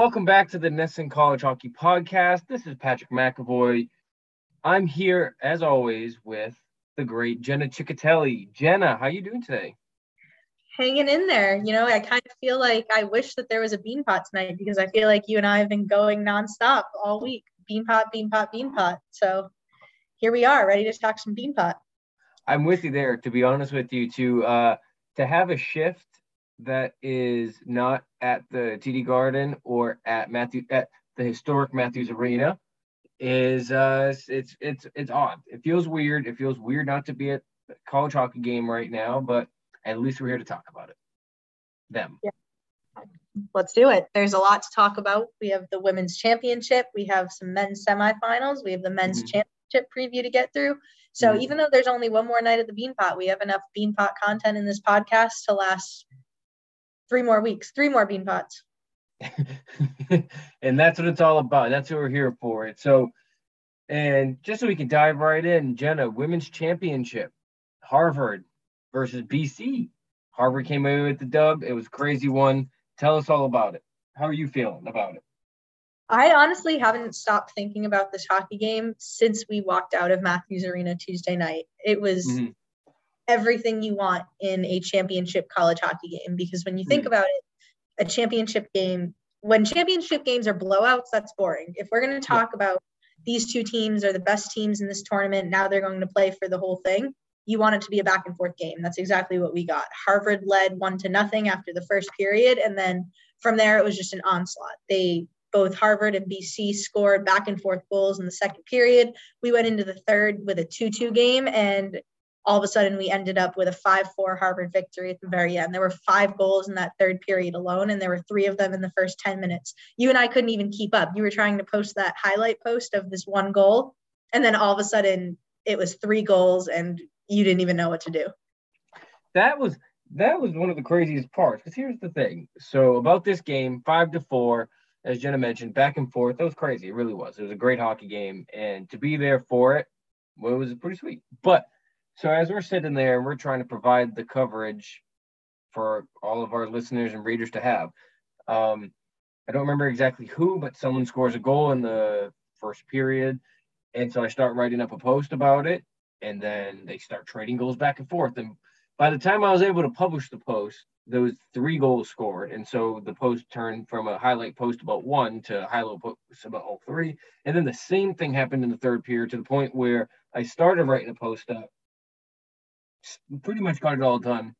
Welcome back to the NESN College Hockey Podcast. This is Patrick McAvoy. I'm here, as always, with the great Jenna Ciccatelli. Jenna, how you doing today? Hanging in there. You know, I kind of feel like I wish that there was a Beanpot tonight because I feel like you and I have been going nonstop all week. Beanpot, Beanpot, Beanpot. So here we are, ready to talk some Beanpot. I'm with you there. To be honest with you, to uh, to have a shift that is not at the TD Garden or at Matthew at the historic Matthews Arena is uh it's it's it's odd. It feels weird. It feels weird not to be at a college hockey game right now, but at least we're here to talk about it. Them. Yeah. Let's do it. There's a lot to talk about. We have the women's championship. We have some men's semifinals. We have the men's mm-hmm. championship preview to get through. So mm-hmm. even though there's only one more night at the Beanpot, we have enough Beanpot content in this podcast to last three more weeks, three more bean Beanpots. and that's what it's all about. That's what we're here for. It so, and just so we can dive right in, Jenna, women's championship, Harvard versus BC. Harvard came away with the dub. It was crazy one. Tell us all about it. How are you feeling about it? I honestly haven't stopped thinking about this hockey game since we walked out of Matthews Arena Tuesday night. It was mm-hmm. Everything you want in a championship college hockey game because when you think mm-hmm. about it, a championship game, when championship games are blowouts, that's boring. If we're going to talk about these two teams are the best teams in this tournament, now they're going to play for the whole thing. You want it to be a back and forth game. That's exactly what we got. Harvard led one to nothing after the first period, and then from there it was just an onslaught. They both Harvard and BC scored back and forth goals in the second period. We went into the third with a 2 2 game, and all of a sudden we ended up with a 5 4 Harvard victory at the very end. There were five goals in that third period alone, and there were three of them in the first 10 minutes. You and I couldn't even keep up. You were trying to post that highlight post of this one goal, and then all of a sudden it was three goals, and you didn't even know what to do. That was that was one of the craziest parts because here's the thing so about this game five to four as Jenna mentioned, back and forth. That was crazy. It really was. It was a great hockey game, and to be there for it, well, it was pretty sweet. But so as we're sitting there, and we're trying to provide the coverage for all of our listeners and readers to have. Um, I don't remember exactly who, but someone scores a goal in the first period, and so I start writing up a post about it, and then they start trading goals back and forth. And by the time I was able to publish the post, there was three goals scored, and so the post turned from a highlight post about one to a highlight post about all three. And then the same thing happened in the third period to the point where I started writing a post up, pretty much got it all done,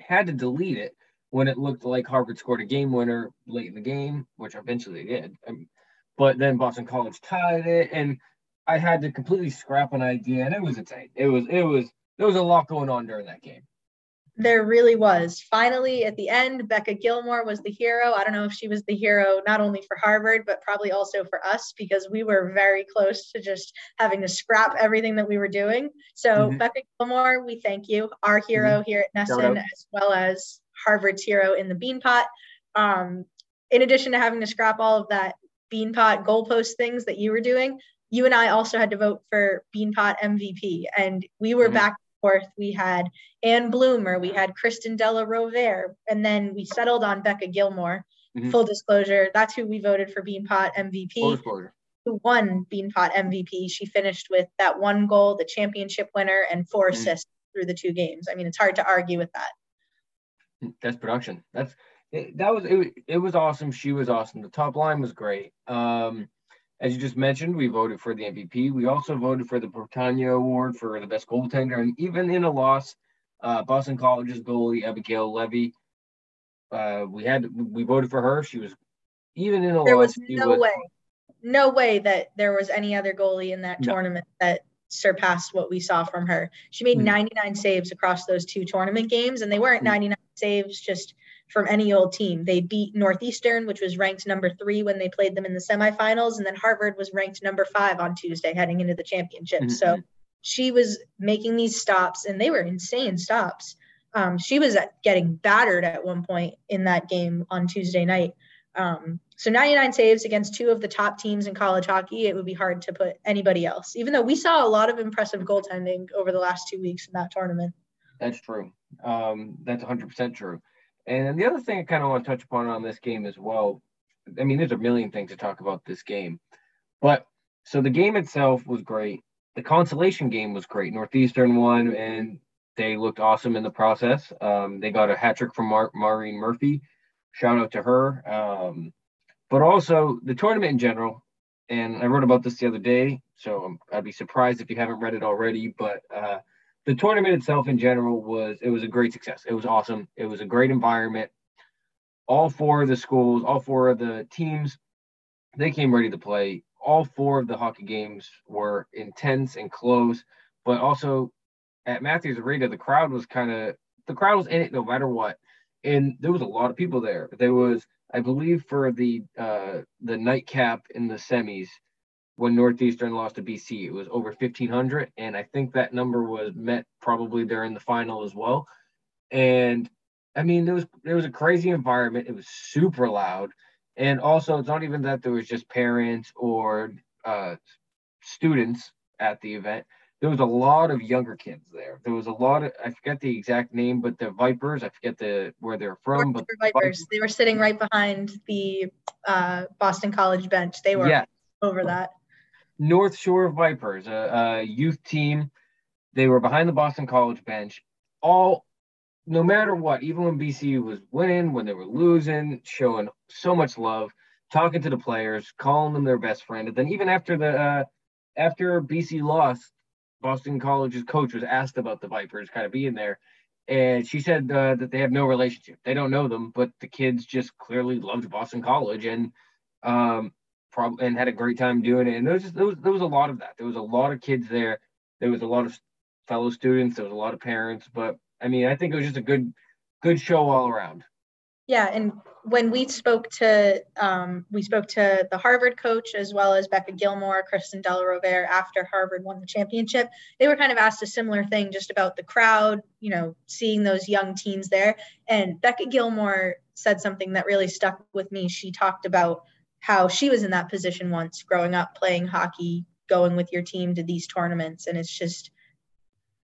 had to delete it when it looked like Harvard scored a game winner late in the game, which eventually they did. Um, but then Boston College tied it, and I had to completely scrap an idea, and it was insane. It was it was there was a lot going on during that game. There really was. Finally, at the end, Becca Gilmore was the hero. I don't know if she was the hero not only for Harvard, but probably also for us because we were very close to just having to scrap everything that we were doing. So, mm-hmm. Becca Gilmore, we thank you, our hero mm-hmm. here at NESN, as well as Harvard's hero in the Beanpot. Um, in addition to having to scrap all of that Beanpot goalpost things that you were doing, you and I also had to vote for Beanpot MVP, and we were mm-hmm. back forth, we had Anne Bloomer, we had Kristen Della Rovere, and then we settled on Becca Gilmore. Mm-hmm. Full disclosure, that's who we voted for Beanpot MVP. Who won Beanpot MVP? She finished with that one goal, the championship winner, and 4 mm-hmm. assists through the two games. I mean, it's hard to argue with that. That's production. That's that was it, it was awesome. She was awesome. The top line was great. Um, as you just mentioned, we voted for the MVP. We also voted for the Bertagna Award for the best goaltender, and even in a loss, uh, Boston College's goalie Abigail Levy. Uh, we had we voted for her. She was even in a there loss. There was no was, way, no way that there was any other goalie in that no. tournament that surpassed what we saw from her. She made mm-hmm. 99 saves across those two tournament games, and they weren't mm-hmm. 99 saves just from any old team. They beat Northeastern, which was ranked number three when they played them in the semifinals, and then Harvard was ranked number five on Tuesday heading into the championship. Mm-hmm. So she was making these stops, and they were insane stops. Um, she was getting battered at one point in that game on Tuesday night. Um, so 99 saves against two of the top teams in college hockey, it would be hard to put anybody else, even though we saw a lot of impressive goaltending over the last two weeks in that tournament. That's true. Um, that's 100% true. And the other thing I kind of want to touch upon on this game as well, I mean, there's a million things to talk about this game, but so the game itself was great. The consolation game was great. Northeastern won, and they looked awesome in the process. Um, they got a hat trick from Mar- Maureen Murphy. Shout out to her. Um, but also the tournament in general. And I wrote about this the other day, so I'd be surprised if you haven't read it already. But uh, the tournament itself in general was it was a great success. It was awesome. It was a great environment. All four of the schools, all four of the teams, they came ready to play. All four of the hockey games were intense and close, but also at Matthews Arena, the crowd was kind of the crowd was in it no matter what, and there was a lot of people there. There was, I believe, for the uh, the nightcap in the semis, when Northeastern lost to BC. It was over 1,500. And I think that number was met probably during the final as well. And I mean, there was there was a crazy environment. It was super loud. And also, it's not even that there was just parents or uh, students at the event. There was a lot of younger kids there. There was a lot of I forget the exact name, but the Vipers. I forget the where they're from. But Vipers. Vipers. They were sitting right behind the uh, Boston College bench. They were yeah. over that. North Shore Vipers, a, a youth team. They were behind the Boston College bench. All, no matter what, even when BCU was winning, when they were losing, showing so much love, talking to the players, calling them their best friend. And then even after the uh, after BC lost, Boston College's coach was asked about the Vipers kind of being there. And she said uh, that they have no relationship. They don't know them, but the kids just clearly loved Boston College. And um, probably and had a great time doing it. And there was just, there was there was a lot of that. There was a lot of kids there. There was a lot of fellow students. There was a lot of parents. But I mean, I think it was just a good good show all around. Yeah, and when we spoke to um, we spoke to the Harvard coach as well as Becca Gilmore, Kristen Della Rovere after Harvard won the championship. They were kind of asked a similar thing just about the crowd, you know, seeing those young teens there. And Becca Gilmore said something that really stuck with me. She talked about how she was in that position once growing up playing hockey going with your team to these tournaments. And it's just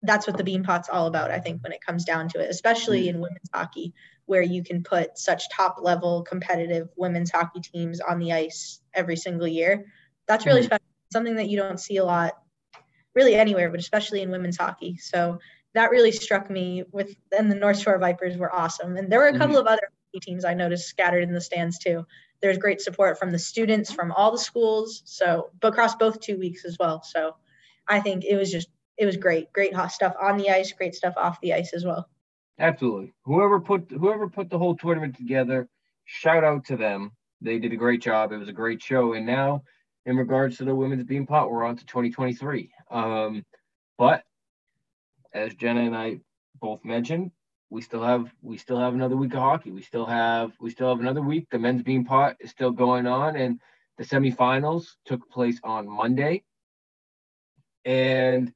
that's what the beanpot's all about i think when it comes down to it especially in women's hockey where you can put such top level competitive women's hockey teams on the ice every single year. That's really mm-hmm. special something that you don't see a lot really anywhere but especially in women's hockey. So that really struck me with and the north shore vipers were awesome. And there were a couple mm-hmm. of other teams i noticed scattered in the stands too there's great support from the students from all the schools. So, but across both two weeks as well. So, I think it was just it was great, great hot stuff on the ice, great stuff off the ice as well. Absolutely. Whoever put whoever put the whole tournament together, shout out to them. They did a great job. It was a great show. And now, in regards to the women's beanpot, we're on to 2023. Um, but as Jenna and I both mentioned, we still have we still have another week of hockey. We still have we still have another week. The men's beanpot is still going on, and the semifinals took place on Monday. And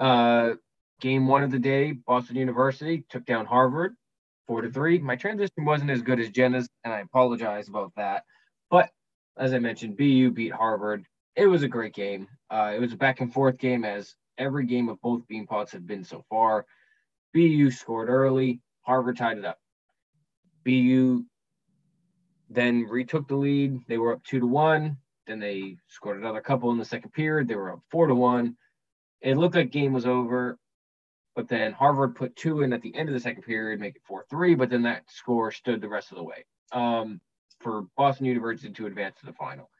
uh, game one of the day, Boston University took down Harvard four to three. My transition wasn't as good as Jenna's, and I apologize about that. But as I mentioned, BU beat Harvard. It was a great game. Uh, it was a back and forth game, as every game of both beanpots have been so far. BU scored early. Harvard tied it up. BU then retook the lead. They were up two to one. Then they scored another couple in the second period. They were up four to one. It looked like game was over, but then Harvard put two in at the end of the second period, make it four three. But then that score stood the rest of the way um, for Boston University to advance to the final.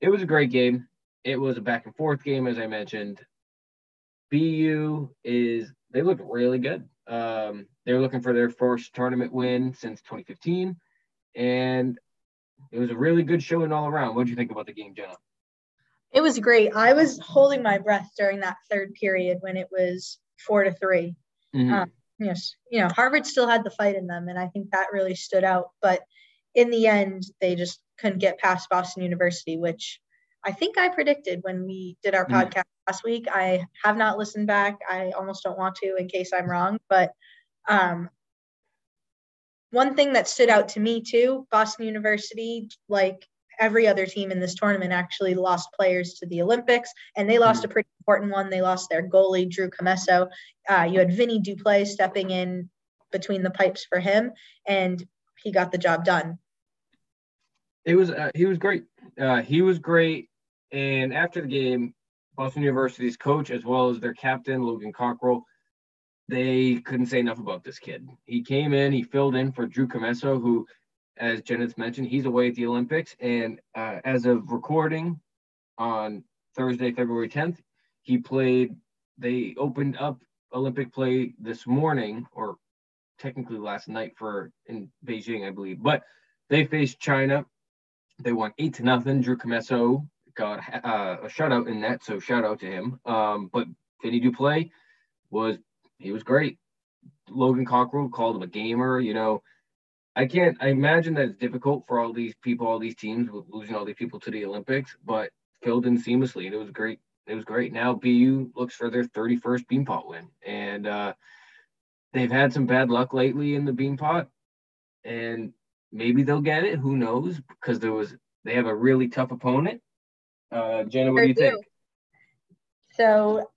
It was a great game. It was a back and forth game, as I mentioned. BU is they looked really good. Um, they're looking for their first tournament win since 2015, and it was a really good showing all around. What did you think about the game, Jenna? It was great. I was holding my breath during that third period when it was four to 3 mm-hmm. um, yes, you know, Harvard still had the fight in them, and I think that really stood out. But in the end, they just couldn't get past Boston University, which I think I predicted when we did our mm. podcast last week. I have not listened back. I almost don't want to in case I'm wrong. But um, one thing that stood out to me too Boston University, like every other team in this tournament, actually lost players to the Olympics, and they lost mm. a pretty important one. They lost their goalie, Drew Commesso. Uh, you had Vinny Duplay stepping in between the pipes for him, and he got the job done It was uh, he was great. Uh, he was great. And after the game, Boston University's coach as well as their captain Logan Cockerill, they couldn't say enough about this kid. He came in, he filled in for Drew Commesso, who, as Jenna's mentioned, he's away at the Olympics. And uh, as of recording on Thursday, February 10th, he played. They opened up Olympic play this morning, or technically last night for in Beijing, I believe. But they faced China. They won eight to nothing. Drew Commesso got uh, a shutout in that, so shout out to him. Um, but Vinny Duplay was he was great. Logan Cockerill called him a gamer. You know, I can't. I imagine that it's difficult for all these people, all these teams, losing all these people to the Olympics, but filled in seamlessly, and it was great. It was great. Now BU looks for their 31st Beanpot win, and uh, they've had some bad luck lately in the Beanpot, and maybe they'll get it. Who knows? Because there was they have a really tough opponent. Uh, Jenna, what do you think? So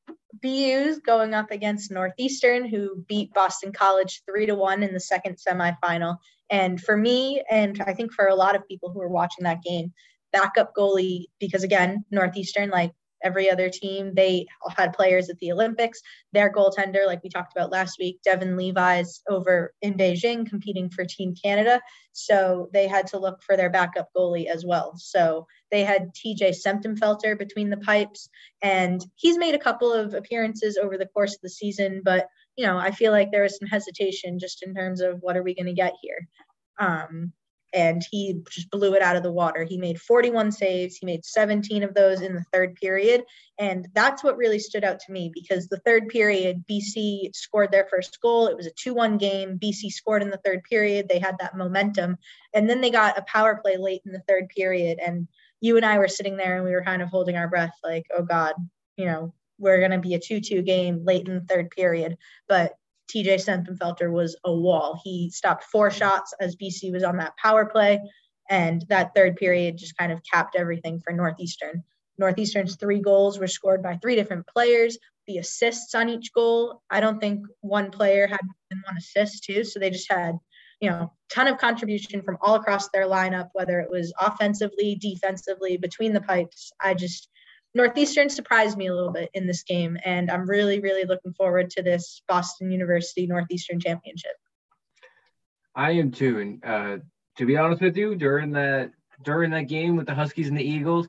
BU's going up against Northeastern, who beat Boston College three to one in the second semifinal. And for me, and I think for a lot of people who are watching that game, backup goalie, because again, Northeastern, like every other team. They had players at the Olympics. Their goaltender, like we talked about last week, Devon Levi's over in Beijing competing for Team Canada. So they had to look for their backup goalie as well. So they had TJ Semptimphelter between the pipes, and he's made a couple of appearances over the course of the season, but you know, I feel like there was some hesitation just in terms of what are we going to get here. Um, and he just blew it out of the water. He made 41 saves. He made 17 of those in the third period. And that's what really stood out to me because the third period, BC scored their first goal. It was a 2 1 game. BC scored in the third period. They had that momentum. And then they got a power play late in the third period. And you and I were sitting there and we were kind of holding our breath, like, oh God, you know, we're going to be a 2 2 game late in the third period. But TJ Semptimphelter was a wall. He stopped four shots as BC was on that power play. And that third period just kind of capped everything for Northeastern. Northeastern's three goals were scored by three different players. The assists on each goal, I don't think one player had one assist too. So they just had, you know, ton of contribution from all across their lineup, whether it was offensively, defensively, between the pipes. I just Northeastern surprised me a little bit in this game, and I'm really, really looking forward to this Boston University Northeastern Championship. I am too, and uh, to be honest with you, during that during that game with the Huskies and the Eagles,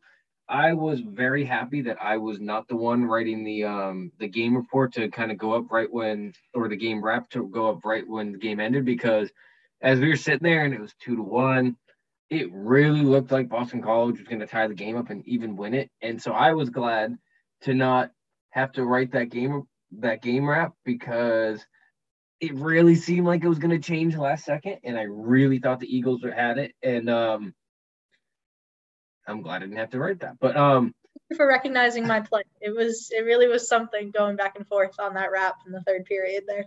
I was very happy that I was not the one writing the um the game report to kind of go up right when or the game wrap to go up right when the game ended because as we were sitting there and it was two to one it really looked like Boston College was going to tie the game up and even win it. And so I was glad to not have to write that game that game wrap because it really seemed like it was going to change last second, and I really thought the Eagles had it. And um, I'm glad I didn't have to write that. But um, for recognizing my play. It was it really was something going back and forth on that wrap in the third period there.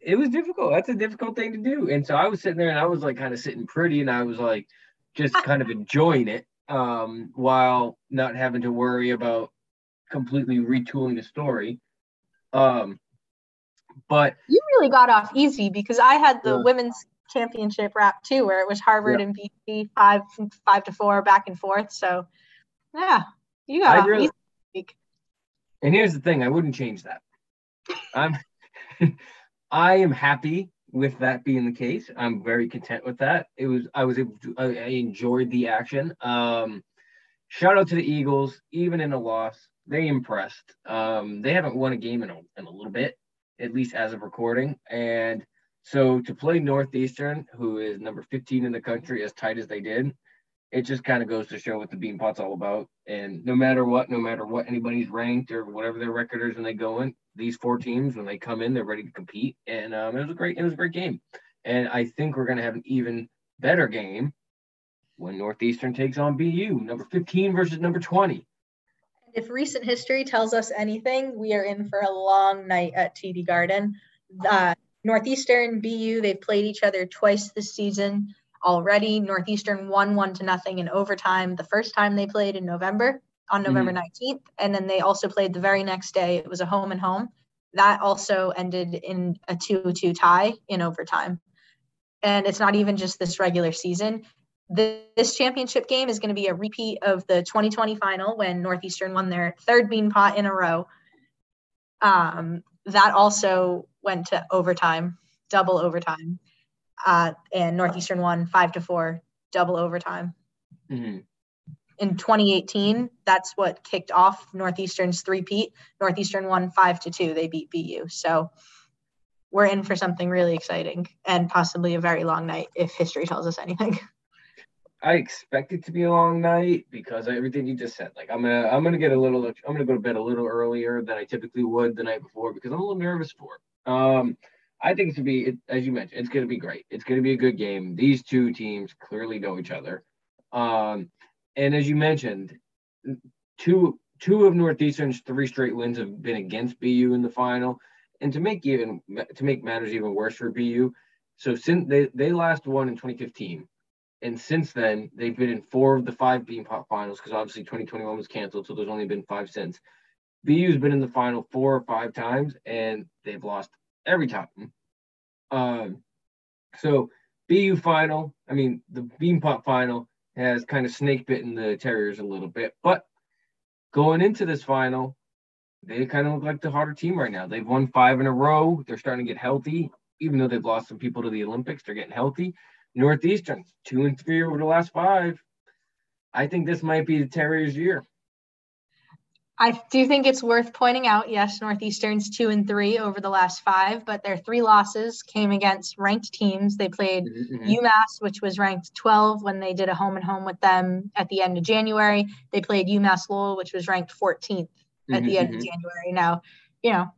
It was difficult. That's a difficult thing to do. And so I was sitting there and I was like kind of sitting pretty and I was like, just kind of enjoying it um, while not having to worry about completely retooling the story. Um, but you really got off easy because I had the women's championship wrap too, where it was Harvard yeah. and BC five five to four back and forth. So yeah, you got I off really, easy. And here's the thing: I wouldn't change that. I'm I am happy with that being the case, I'm very content with that. It was I was able to I, enjoyed the action. Um, shout out to the Eagles, even in a loss, they impressed. Um, they haven't won a game in a, in a little bit, at least as of recording, and so to play Northeastern, who is number 15 in the country, as tight as they did, it just kind of goes to show what the Beanpot's all about. And no matter what, no matter what anybody's ranked or whatever their record is when they go in, these four teams when they come in, they're ready to compete. And um, it was a great, it was a great game. And I think we're going to have an even better game when Northeastern takes on BU, number 15 versus number 20. If recent history tells us anything, we are in for a long night at TD Garden. Uh, Northeastern, BU, they've played each other twice this season already. Northeastern won one to nothing in overtime the first time they played in November on November mm-hmm. 19th. And then they also played the very next day. It was a home and home. That also ended in a 2 2 tie in overtime. And it's not even just this regular season. this championship game is going to be a repeat of the 2020 final when Northeastern won their third Beanpot in a row. Um, that also went to overtime, double overtime, uh, and Northeastern won five to four, double overtime. Mm-hmm. In 2018, that's what kicked off Northeastern's three-peat. Northeastern won five to two. They beat BU. So we're in for something really exciting and possibly a very long night if history tells us anything. I expect it to be a long night because everything you just said. Like I'm gonna I'm gonna get a little I'm gonna go to bed a little earlier than I typically would the night before because I'm a little nervous for it. Um, I think it's gonna be as you mentioned, it's gonna be great. It's gonna be a good game. These two teams clearly know each other. Um, and as you mentioned, two two of Northeastern's three straight wins have been against BU in the final. And to make even to make matters even worse for BU, so since they, they last won in 2015 and since then, they've been in four of the five Beanpot finals because obviously 2021 was canceled, so there's only been five since. BU's been in the final four or five times, and they've lost every time. Um, so BU final, I mean the Beanpot final has kind of snake bitten the Terriers a little bit, but going into this final, they kind of look like the harder team right now. They've won five in a row. They're starting to get healthy, even though they've lost some people to the Olympics. They're getting healthy. Northeastern, two and three over the last five. I think this might be the Terriers' year. I do think it's worth pointing out, yes, Northeastern's two and three over the last five, but their three losses came against ranked teams. They played mm-hmm. mm-hmm. UMass, which was ranked 12 when they did a home and home with them at the end of January. They played UMass Lowell, which was ranked 14th at mm-hmm. the end of mm-hmm. January. Now, you know,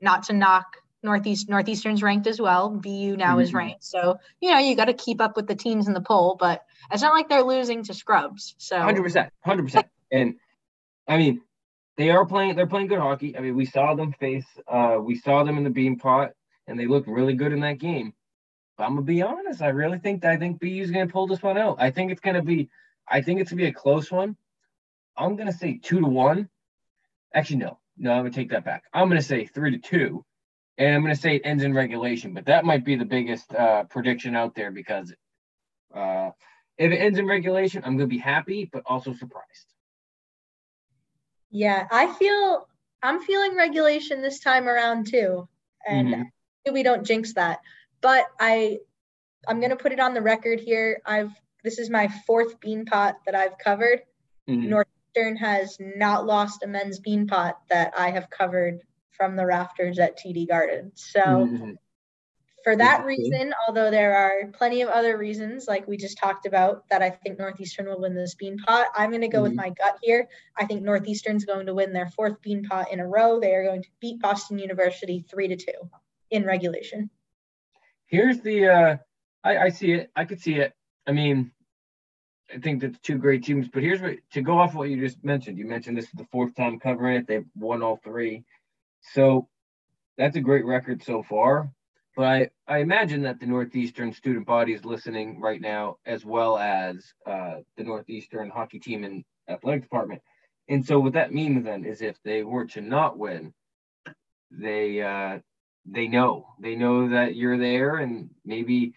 not to knock Northeast Northeastern's ranked as well. BU now mm-hmm. is ranked. So, you know, you got to keep up with the teams in the poll, but it's not like they're losing to scrubs. So 100%. 100%. and I mean, they are playing they're playing good hockey. I mean, we saw them face uh we saw them in the Beanpot and they looked really good in that game. But I'm to be honest, I really think I think BU's to pull this one out. I think it's to be I think it's to be a close one. I'm to say 2 to 1. Actually no. No, I'm to take that back. I'm to say 3 to 2 and I'm to say it ends in regulation, but that might be the biggest uh, prediction out there because uh, if it ends in regulation, I'm to be happy, but also surprised. Yeah, I feel I'm feeling regulation this time around too, and mm-hmm. we don't jinx that. But I, I'm going to put it on the record here. I've this is my fourth beanpot that I've covered. Mm-hmm. Northern has not lost a men's beanpot that I have covered from the rafters at TD Garden. So mm-hmm. For that reason, although there are plenty of other reasons, like we just talked about, that I think Northeastern will win this Beanpot, I'm going to go mm-hmm. with my gut here. I think Northeastern's going to win their fourth Beanpot in a row. They are going to beat Boston University three to two in regulation. Here's the, uh, I, I see it. I could see it. I mean, I think that's two great teams. But here's what to go off what you just mentioned. You mentioned this is the fourth time covering it. They've won all three. So that's a great record so far. But I, I imagine that the Northeastern student body is listening right now, as well as uh, the Northeastern hockey team and athletic department. And so what that means then is if they were to not win, they uh, they know they know that you're there, and maybe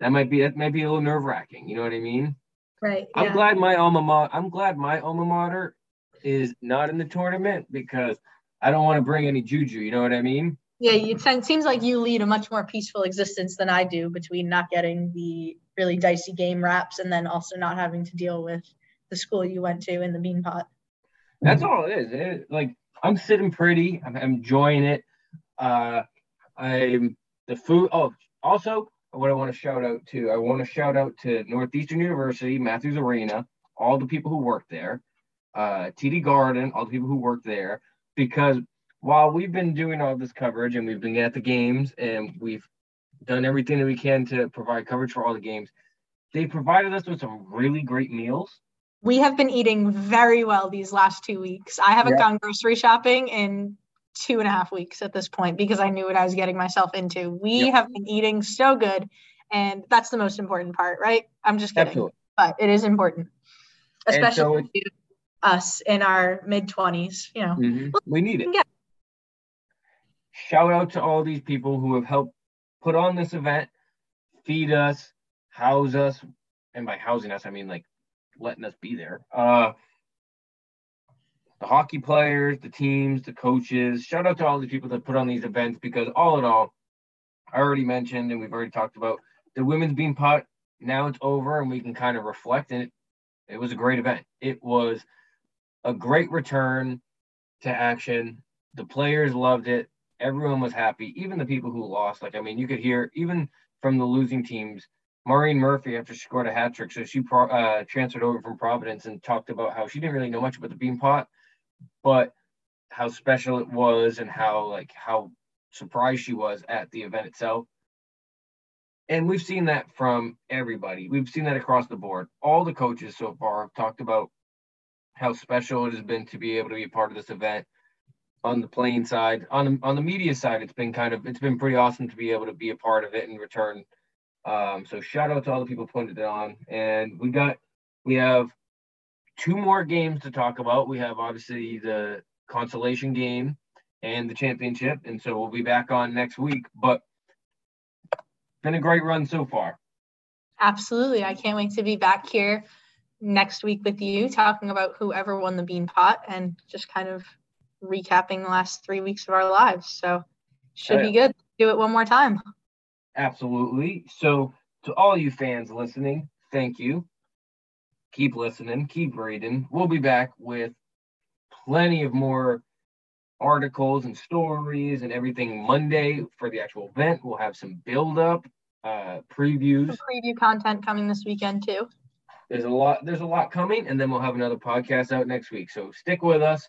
that might be that might be a little nerve wracking. You know what I mean? Right. I'm glad my alma mater. I'm glad my alma mater is not in the tournament because I don't want to bring any juju. You know what I mean? Yeah, it seems like you lead a much more peaceful existence than I do between not getting the really dicey game wraps and then also not having to deal with the school you went to in the beanpot. That's all it is. It, like I'm sitting pretty. I'm, I'm enjoying it. Uh, I'm the food. Oh, also, what I want to shout out to, I want to shout out to Northeastern University, Matthews Arena, all the people who work there, uh, TD Garden, all the people who work there because while we've been doing all this coverage and we've been at the games and we've done everything that we can to provide coverage for all the games, they provided us with some really great meals. We have been eating very well these last two weeks. I haven't gone grocery shopping in two and a half weeks at this point because I knew what I was getting myself into. We yep. have been eating so good, and that's the most important part, right? I'm just kidding, Absolutely. but it is important, especially so us in our mid 20s you know mm-hmm. we need it yeah. Shout out to all these people who have helped put on this event feed us house us and by housing us, I mean like letting us be there. Uh, the hockey players, the teams, the coaches. Shout out to all the people that put on these events because all in all, I already mentioned and we've already talked about the women's bean pot. Now it's over and we can kind of reflect. And it, it was a great event. It was a great return to action. The players loved it. Everyone was happy, even the people who lost. Like, I mean, you could hear even from the losing teams, Maureen Murphy, after she scored a hat trick, so she pro, uh, transferred over from Providence and talked about how she didn't really know much about the bean pot, but how special it was and how like how surprised she was at the event itself. And we've seen that from everybody. We've seen that across the board. All the coaches so far have talked about how special it has been to be able to be a part of this event on the playing side. On the, on the media side, it's been kind of it's been pretty awesome to be able to be a part of it in return. Um, so shout out to all the people putting it on. And we got we have two more games to talk about. We have obviously the consolation game and the championship. And so we'll be back on next week. But been a great run so far. Absolutely. I can't wait to be back here next week with you talking about whoever won the bean pot and just kind of recapping the last three weeks of our lives. So should be good. Do it one more time. Absolutely. So to all you fans listening, thank you. Keep listening, keep reading. We'll be back with plenty of more articles and stories and everything Monday for the actual event. We'll have some build up, uh, previews, some preview content coming this weekend too. There's a lot. There's a lot coming, and then we'll have another podcast out next week. So stick with us.